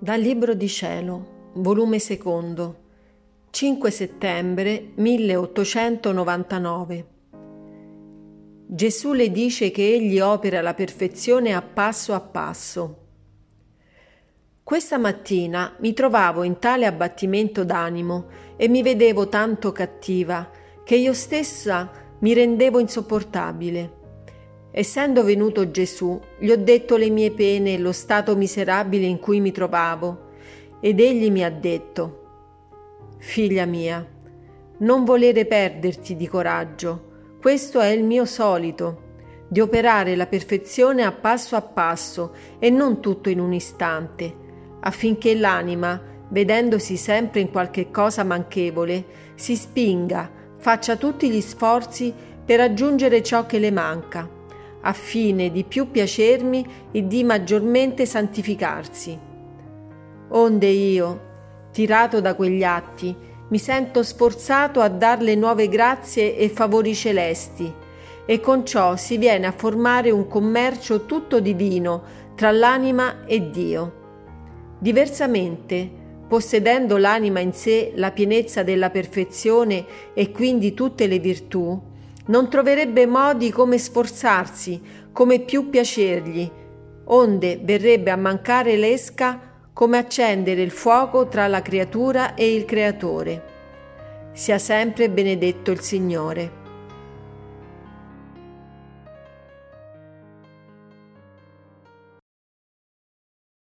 Dal Libro di Cielo, volume secondo, 5 settembre 1899. Gesù le dice che egli opera la perfezione a passo a passo. Questa mattina mi trovavo in tale abbattimento d'animo e mi vedevo tanto cattiva che io stessa mi rendevo insopportabile. Essendo venuto Gesù, gli ho detto le mie pene e lo stato miserabile in cui mi trovavo, ed egli mi ha detto, Figlia mia, non volere perderti di coraggio, questo è il mio solito, di operare la perfezione a passo a passo e non tutto in un istante, affinché l'anima, vedendosi sempre in qualche cosa manchevole, si spinga, faccia tutti gli sforzi per raggiungere ciò che le manca a fine di più piacermi e di maggiormente santificarsi. Onde io, tirato da quegli atti, mi sento sforzato a darle nuove grazie e favori celesti, e con ciò si viene a formare un commercio tutto divino tra l'anima e Dio. Diversamente, possedendo l'anima in sé la pienezza della perfezione e quindi tutte le virtù, non troverebbe modi come sforzarsi, come più piacergli, onde verrebbe a mancare l'esca come accendere il fuoco tra la creatura e il creatore. Sia sempre benedetto il Signore.